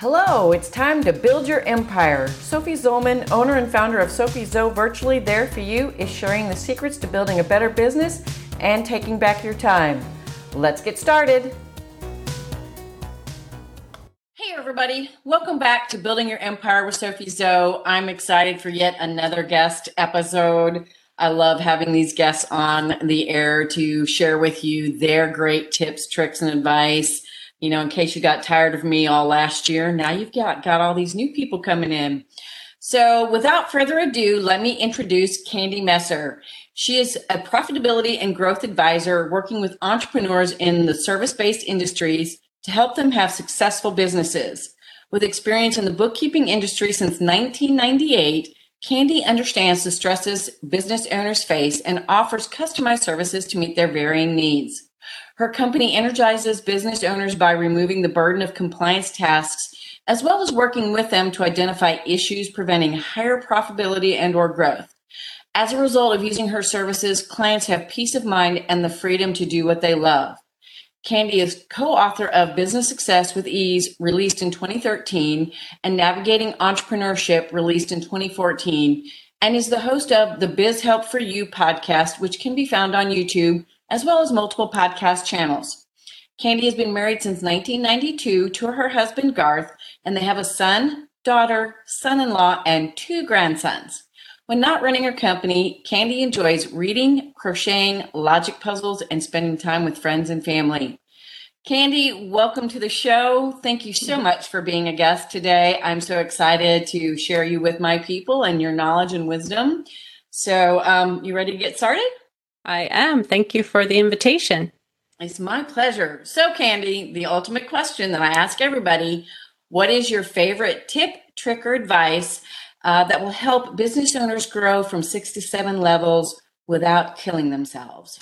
Hello, it's time to build your empire. Sophie Zollman, owner and founder of Sophie Zo Virtually There For You, is sharing the secrets to building a better business and taking back your time. Let's get started. Hey, everybody. Welcome back to Building Your Empire with Sophie Zo. I'm excited for yet another guest episode. I love having these guests on the air to share with you their great tips, tricks, and advice you know, in case you got tired of me all last year, now you've got, got all these new people coming in. So without further ado, let me introduce Candy Messer. She is a profitability and growth advisor working with entrepreneurs in the service-based industries to help them have successful businesses. With experience in the bookkeeping industry since 1998, Candy understands the stresses business owners face and offers customized services to meet their varying needs. Her company energizes business owners by removing the burden of compliance tasks, as well as working with them to identify issues preventing higher profitability and or growth. As a result of using her services, clients have peace of mind and the freedom to do what they love. Candy is co-author of Business Success with Ease, released in 2013, and Navigating Entrepreneurship, released in 2014, and is the host of the Biz Help for You podcast, which can be found on YouTube as well as multiple podcast channels. Candy has been married since 1992 to her husband Garth, and they have a son, daughter, son in law, and two grandsons. When not running her company, Candy enjoys reading, crocheting, logic puzzles, and spending time with friends and family. Candy, welcome to the show. Thank you so much for being a guest today. I'm so excited to share you with my people and your knowledge and wisdom. So, um, you ready to get started? I am. Thank you for the invitation. It's my pleasure. So, Candy, the ultimate question that I ask everybody what is your favorite tip, trick, or advice uh, that will help business owners grow from six to seven levels without killing themselves?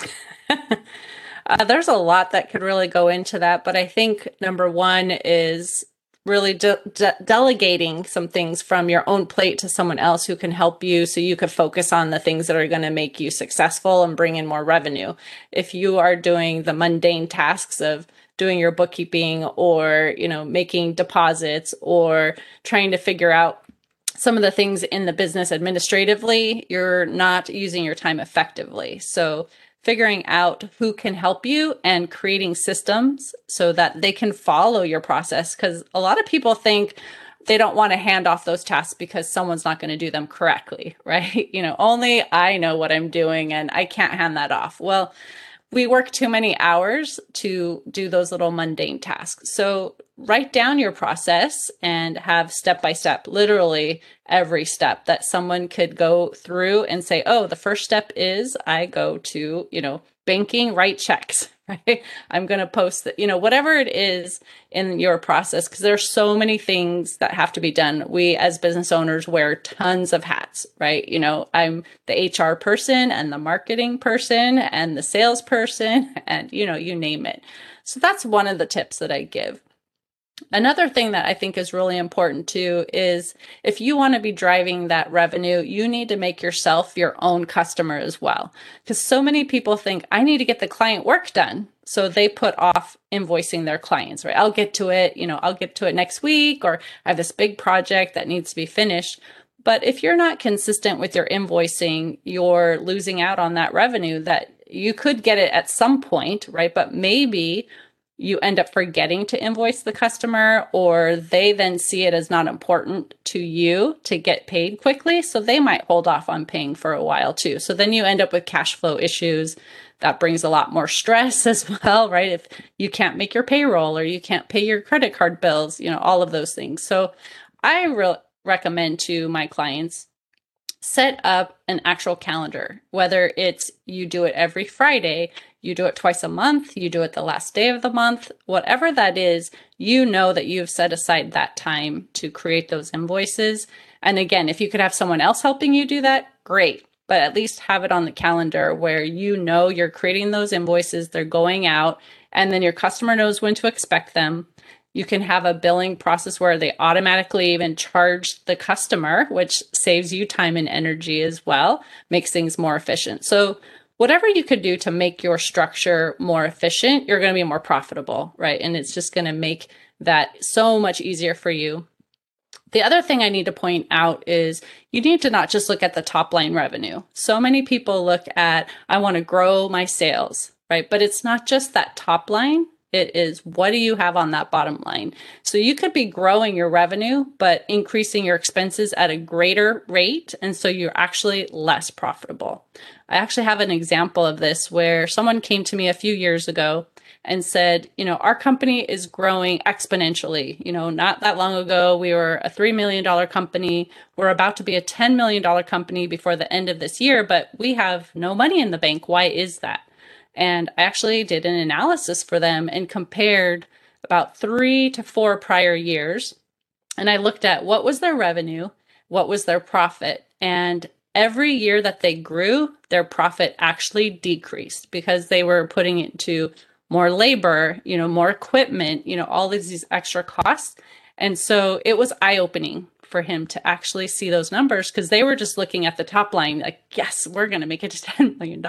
uh, there's a lot that could really go into that, but I think number one is really de- de- delegating some things from your own plate to someone else who can help you so you could focus on the things that are going to make you successful and bring in more revenue. If you are doing the mundane tasks of doing your bookkeeping or, you know, making deposits or trying to figure out some of the things in the business administratively, you're not using your time effectively. So figuring out who can help you and creating systems so that they can follow your process. Because a lot of people think they don't want to hand off those tasks because someone's not going to do them correctly, right? You know, only I know what I'm doing and I can't hand that off. Well, we work too many hours to do those little mundane tasks. So write down your process and have step by step, literally every step that someone could go through and say, oh, the first step is I go to, you know, banking, write checks, right? I'm going to post that, you know, whatever it is in your process, because there's so many things that have to be done. We as business owners wear tons of hats, right? You know, I'm the HR person and the marketing person and the salesperson and, you know, you name it. So that's one of the tips that I give. Another thing that I think is really important too is if you want to be driving that revenue, you need to make yourself your own customer as well. Because so many people think, I need to get the client work done. So they put off invoicing their clients, right? I'll get to it, you know, I'll get to it next week, or I have this big project that needs to be finished. But if you're not consistent with your invoicing, you're losing out on that revenue that you could get it at some point, right? But maybe you end up forgetting to invoice the customer or they then see it as not important to you to get paid quickly so they might hold off on paying for a while too. So then you end up with cash flow issues that brings a lot more stress as well right? If you can't make your payroll or you can't pay your credit card bills you know all of those things. So i re- recommend to my clients set up an actual calendar, whether it's you do it every Friday, you do it twice a month, you do it the last day of the month, whatever that is, you know that you've set aside that time to create those invoices. And again, if you could have someone else helping you do that, great. But at least have it on the calendar where you know you're creating those invoices, they're going out, and then your customer knows when to expect them you can have a billing process where they automatically even charge the customer, which saves you time and energy as well, makes things more efficient. So, whatever you could do to make your structure more efficient, you're going to be more profitable, right? And it's just going to make that so much easier for you. The other thing I need to point out is you need to not just look at the top line revenue. So many people look at, I want to grow my sales, right? But it's not just that top line. It is what do you have on that bottom line? So you could be growing your revenue, but increasing your expenses at a greater rate. And so you're actually less profitable. I actually have an example of this where someone came to me a few years ago and said, you know, our company is growing exponentially. You know, not that long ago, we were a $3 million company. We're about to be a $10 million company before the end of this year, but we have no money in the bank. Why is that? And I actually did an analysis for them and compared about three to four prior years. And I looked at what was their revenue, what was their profit. And every year that they grew, their profit actually decreased because they were putting it to more labor, you know, more equipment, you know, all these, these extra costs. And so it was eye opening for him to actually see those numbers because they were just looking at the top line, like, yes, we're going to make it to $10 million.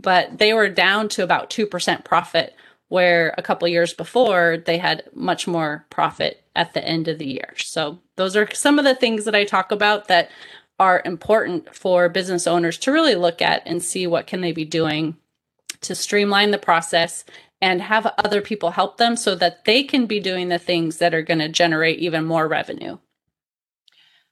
But they were down to about 2% profit, where a couple years before they had much more profit at the end of the year. So those are some of the things that I talk about that are important for business owners to really look at and see what can they be doing to streamline the process and have other people help them so that they can be doing the things that are going to generate even more revenue.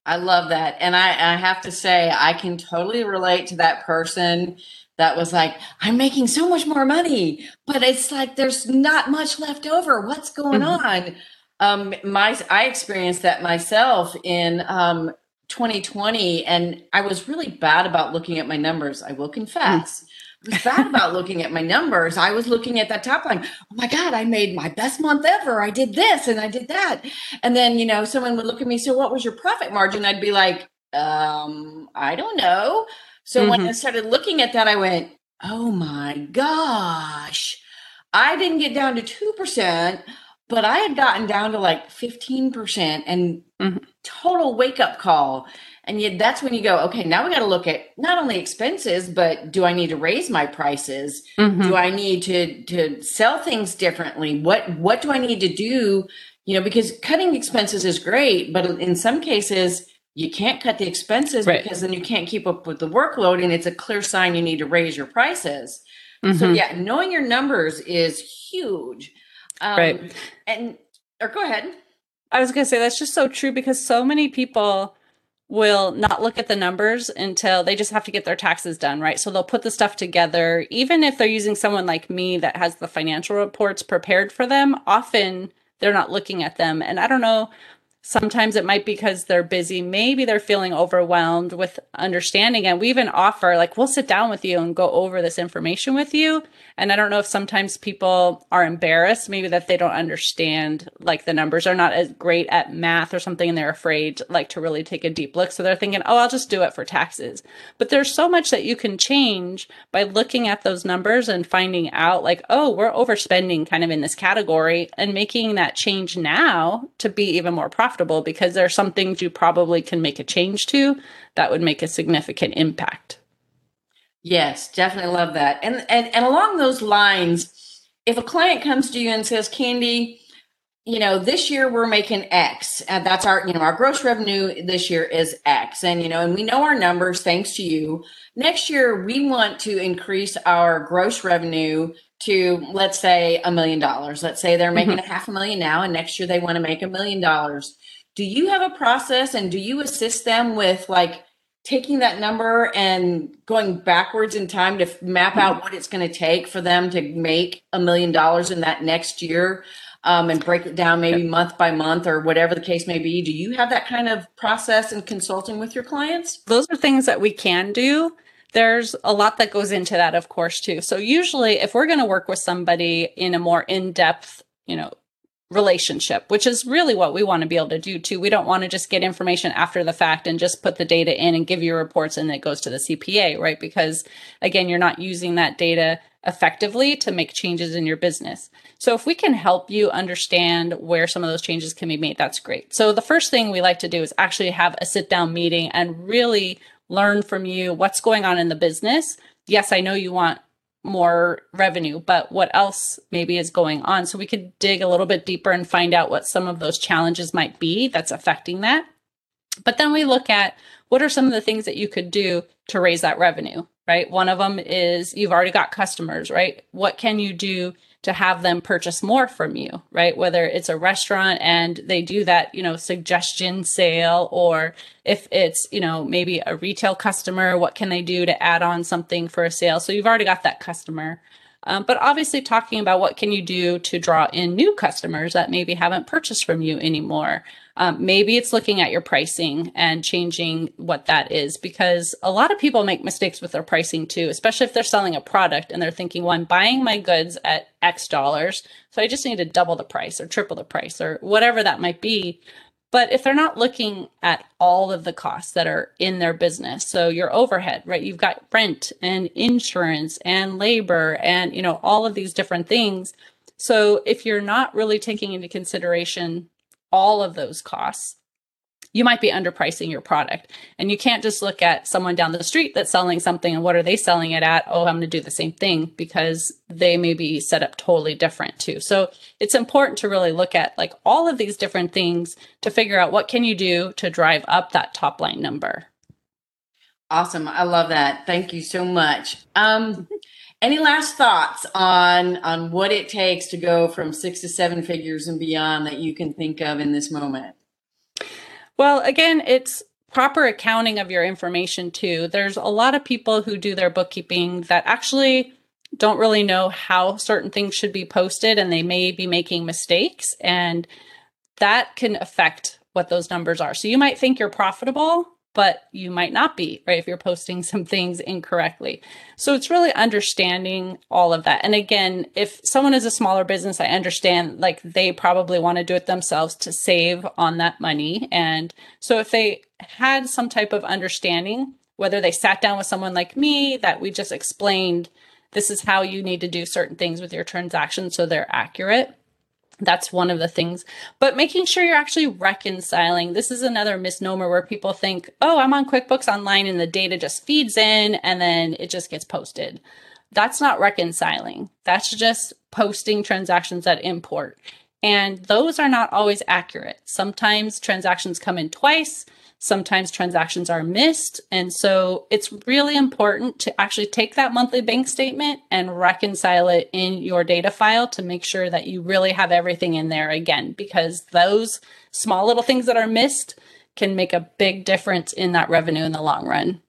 I love that. And I, I have to say, I can totally relate to that person that was like, I'm making so much more money, but it's like there's not much left over. What's going mm-hmm. on? Um, my I experienced that myself in um, 2020, and I was really bad about looking at my numbers. I will confess. Mm was bad about looking at my numbers. I was looking at that top line. Oh my God, I made my best month ever. I did this and I did that. And then, you know, someone would look at me, so what was your profit margin? I'd be like, um, I don't know. So mm-hmm. when I started looking at that, I went, oh my gosh, I didn't get down to 2%, but I had gotten down to like 15% and mm-hmm. total wake up call. And yet that's when you go, okay, now we got to look at not only expenses, but do I need to raise my prices? Mm-hmm. Do I need to to sell things differently? What what do I need to do? You know, because cutting expenses is great, but in some cases you can't cut the expenses right. because then you can't keep up with the workload and it's a clear sign you need to raise your prices. Mm-hmm. So yeah, knowing your numbers is huge. Um, right. And or go ahead. I was going to say that's just so true because so many people will not look at the numbers until they just have to get their taxes done, right? So they'll put the stuff together. Even if they're using someone like me that has the financial reports prepared for them, often they're not looking at them. And I don't know Sometimes it might be because they're busy. Maybe they're feeling overwhelmed with understanding. And we even offer, like, we'll sit down with you and go over this information with you. And I don't know if sometimes people are embarrassed, maybe that they don't understand, like, the numbers are not as great at math or something, and they're afraid, like, to really take a deep look. So they're thinking, oh, I'll just do it for taxes. But there's so much that you can change by looking at those numbers and finding out, like, oh, we're overspending kind of in this category and making that change now to be even more profitable profitable because there are some things you probably can make a change to that would make a significant impact. Yes, definitely love that. And and and along those lines, if a client comes to you and says, "Candy, you know, this year we're making X. And that's our, you know, our gross revenue this year is X. And, you know, and we know our numbers thanks to you. Next year, we want to increase our gross revenue to, let's say, a million dollars. Let's say they're making mm-hmm. a half a million now, and next year they want to make a million dollars do you have a process and do you assist them with like taking that number and going backwards in time to map out what it's going to take for them to make a million dollars in that next year um, and break it down maybe month by month or whatever the case may be? Do you have that kind of process and consulting with your clients? Those are things that we can do. There's a lot that goes into that of course too. So usually if we're going to work with somebody in a more in-depth you know relationship, which is really what we want to be able to do too. We don't want to just get information after the fact and just put the data in and give you reports and it goes to the CPA, right? Because again, you're not using that data effectively to make changes in your business. So if we can help you understand where some of those changes can be made, that's great. So the first thing we like to do is actually have a sit down meeting and really learn from you what's going on in the business. Yes, I know you want more revenue, but what else maybe is going on? So we could dig a little bit deeper and find out what some of those challenges might be that's affecting that. But then we look at what are some of the things that you could do to raise that revenue, right? One of them is you've already got customers, right? What can you do to have them purchase more from you, right? Whether it's a restaurant and they do that, you know, suggestion sale, or if it's, you know, maybe a retail customer, what can they do to add on something for a sale? So you've already got that customer. Um, but obviously talking about what can you do to draw in new customers that maybe haven't purchased from you anymore um, maybe it's looking at your pricing and changing what that is because a lot of people make mistakes with their pricing too, especially if they're selling a product and they're thinking, well, I'm buying my goods at X dollars. So I just need to double the price or triple the price or whatever that might be. But if they're not looking at all of the costs that are in their business, so your overhead, right? You've got rent and insurance and labor and, you know, all of these different things. So if you're not really taking into consideration all of those costs, you might be underpricing your product. And you can't just look at someone down the street that's selling something and what are they selling it at? Oh, I'm going to do the same thing because they may be set up totally different too. So it's important to really look at like all of these different things to figure out what can you do to drive up that top line number. Awesome. I love that. Thank you so much. Um, any last thoughts on on what it takes to go from six to seven figures and beyond that you can think of in this moment? Well, again, it's proper accounting of your information too. There's a lot of people who do their bookkeeping that actually don't really know how certain things should be posted and they may be making mistakes and that can affect what those numbers are. So you might think you're profitable, but you might not be, right? If you're posting some things incorrectly. So it's really understanding all of that. And again, if someone is a smaller business, I understand like they probably want to do it themselves to save on that money. And so if they had some type of understanding, whether they sat down with someone like me that we just explained, this is how you need to do certain things with your transactions so they're accurate that's one of the things. But making sure you're actually reconciling. This is another misnomer where people think, oh, I'm on QuickBooks Online and the data just feeds in and then it just gets posted. That's not reconciling. That's just posting transactions that import. And those are not always accurate. Sometimes transactions come in twice. Sometimes transactions are missed. And so it's really important to actually take that monthly bank statement and reconcile it in your data file to make sure that you really have everything in there again, because those small little things that are missed can make a big difference in that revenue in the long run.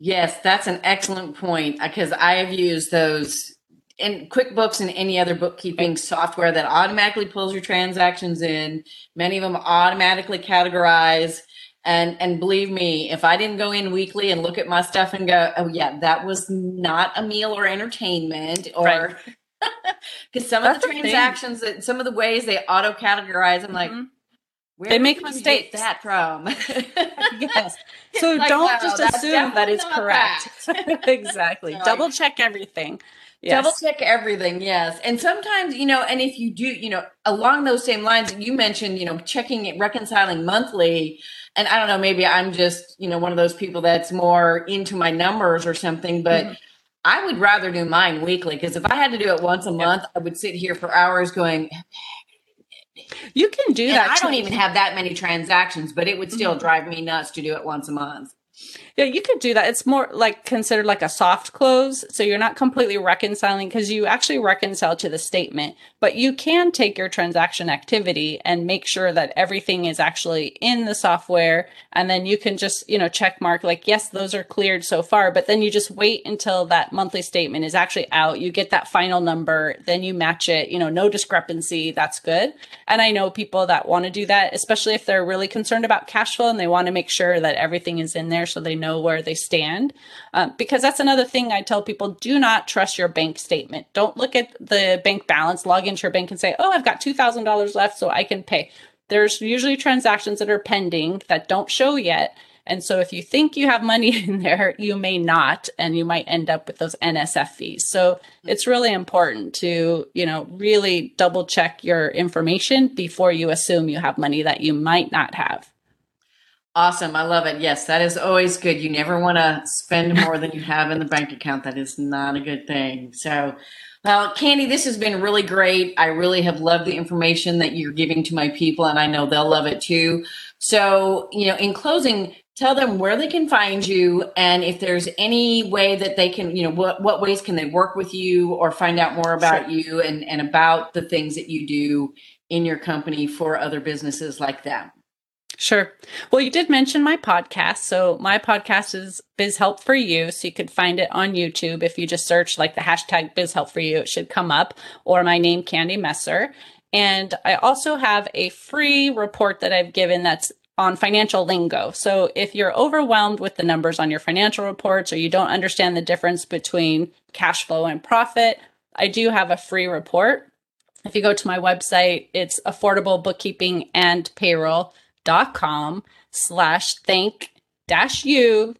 Yes, that's an excellent point because I have used those in QuickBooks and any other bookkeeping software that automatically pulls your transactions in. Many of them automatically categorize. And and believe me, if I didn't go in weekly and look at my stuff and go, oh yeah, that was not a meal or entertainment, or because some That's of the transactions that some of the ways they auto categorize, I'm like. Mm-hmm. Where they make mistakes. That from yes. So like, don't wow, just assume that is correct. exactly. Double check everything. Yes. Double check everything, yes. And sometimes, you know, and if you do, you know, along those same lines, that you mentioned, you know, checking it, reconciling monthly. And I don't know, maybe I'm just, you know, one of those people that's more into my numbers or something, but mm-hmm. I would rather do mine weekly because if I had to do it once a month, I would sit here for hours going, you can do that. I don't even have that many transactions, but it would still mm-hmm. drive me nuts to do it once a month. Yeah, you could do that. It's more like considered like a soft close. So you're not completely reconciling because you actually reconcile to the statement, but you can take your transaction activity and make sure that everything is actually in the software. And then you can just, you know, check mark like, yes, those are cleared so far. But then you just wait until that monthly statement is actually out. You get that final number, then you match it, you know, no discrepancy. That's good. And I know people that want to do that, especially if they're really concerned about cash flow and they want to make sure that everything is in there so they know where they stand. Um, because that's another thing I tell people do not trust your bank statement. Don't look at the bank balance, log into your bank and say, oh, I've got $2,000 left so I can pay. There's usually transactions that are pending that don't show yet. And so if you think you have money in there, you may not, and you might end up with those NSF fees. So it's really important to, you know, really double check your information before you assume you have money that you might not have. Awesome. I love it. Yes, that is always good. You never want to spend more than you have in the bank account. That is not a good thing. So, well, Candy, this has been really great. I really have loved the information that you're giving to my people, and I know they'll love it too. So, you know, in closing, tell them where they can find you and if there's any way that they can, you know, what, what ways can they work with you or find out more about sure. you and, and about the things that you do in your company for other businesses like them. Sure. Well, you did mention my podcast. So my podcast is Biz Help for You. So you could find it on YouTube. If you just search like the hashtag Biz Help for You, it should come up or my name, Candy Messer. And I also have a free report that I've given that's on financial lingo. So if you're overwhelmed with the numbers on your financial reports or you don't understand the difference between cash flow and profit, I do have a free report. If you go to my website, it's affordable bookkeeping and payroll dot com slash thank dash you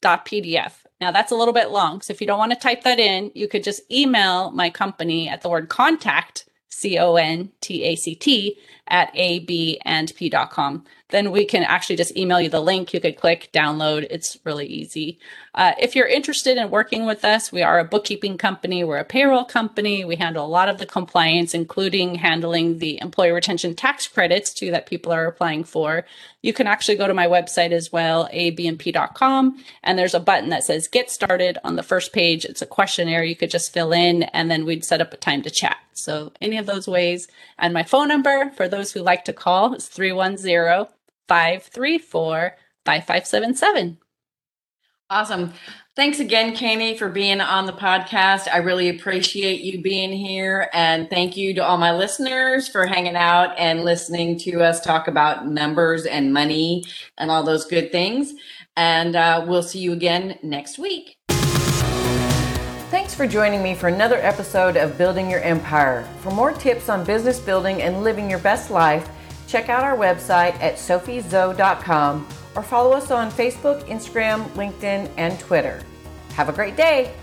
dot pdf. Now that's a little bit long. So if you don't want to type that in, you could just email my company at the word contact, C O N T A C T, at abandp.com then we can actually just email you the link. You could click download. It's really easy. Uh, if you're interested in working with us, we are a bookkeeping company. We're a payroll company. We handle a lot of the compliance, including handling the employee retention tax credits too that people are applying for. You can actually go to my website as well, abandp.com, and there's a button that says get started on the first page. It's a questionnaire you could just fill in, and then we'd set up a time to chat. So any of those ways. And my phone number for those who like to call is 310 534 5577. Awesome. Thanks again, Candy, for being on the podcast. I really appreciate you being here. And thank you to all my listeners for hanging out and listening to us talk about numbers and money and all those good things. And uh, we'll see you again next week. Thanks for joining me for another episode of Building Your Empire. For more tips on business building and living your best life, check out our website at sophiezo.com or follow us on Facebook, Instagram, LinkedIn, and Twitter. Have a great day!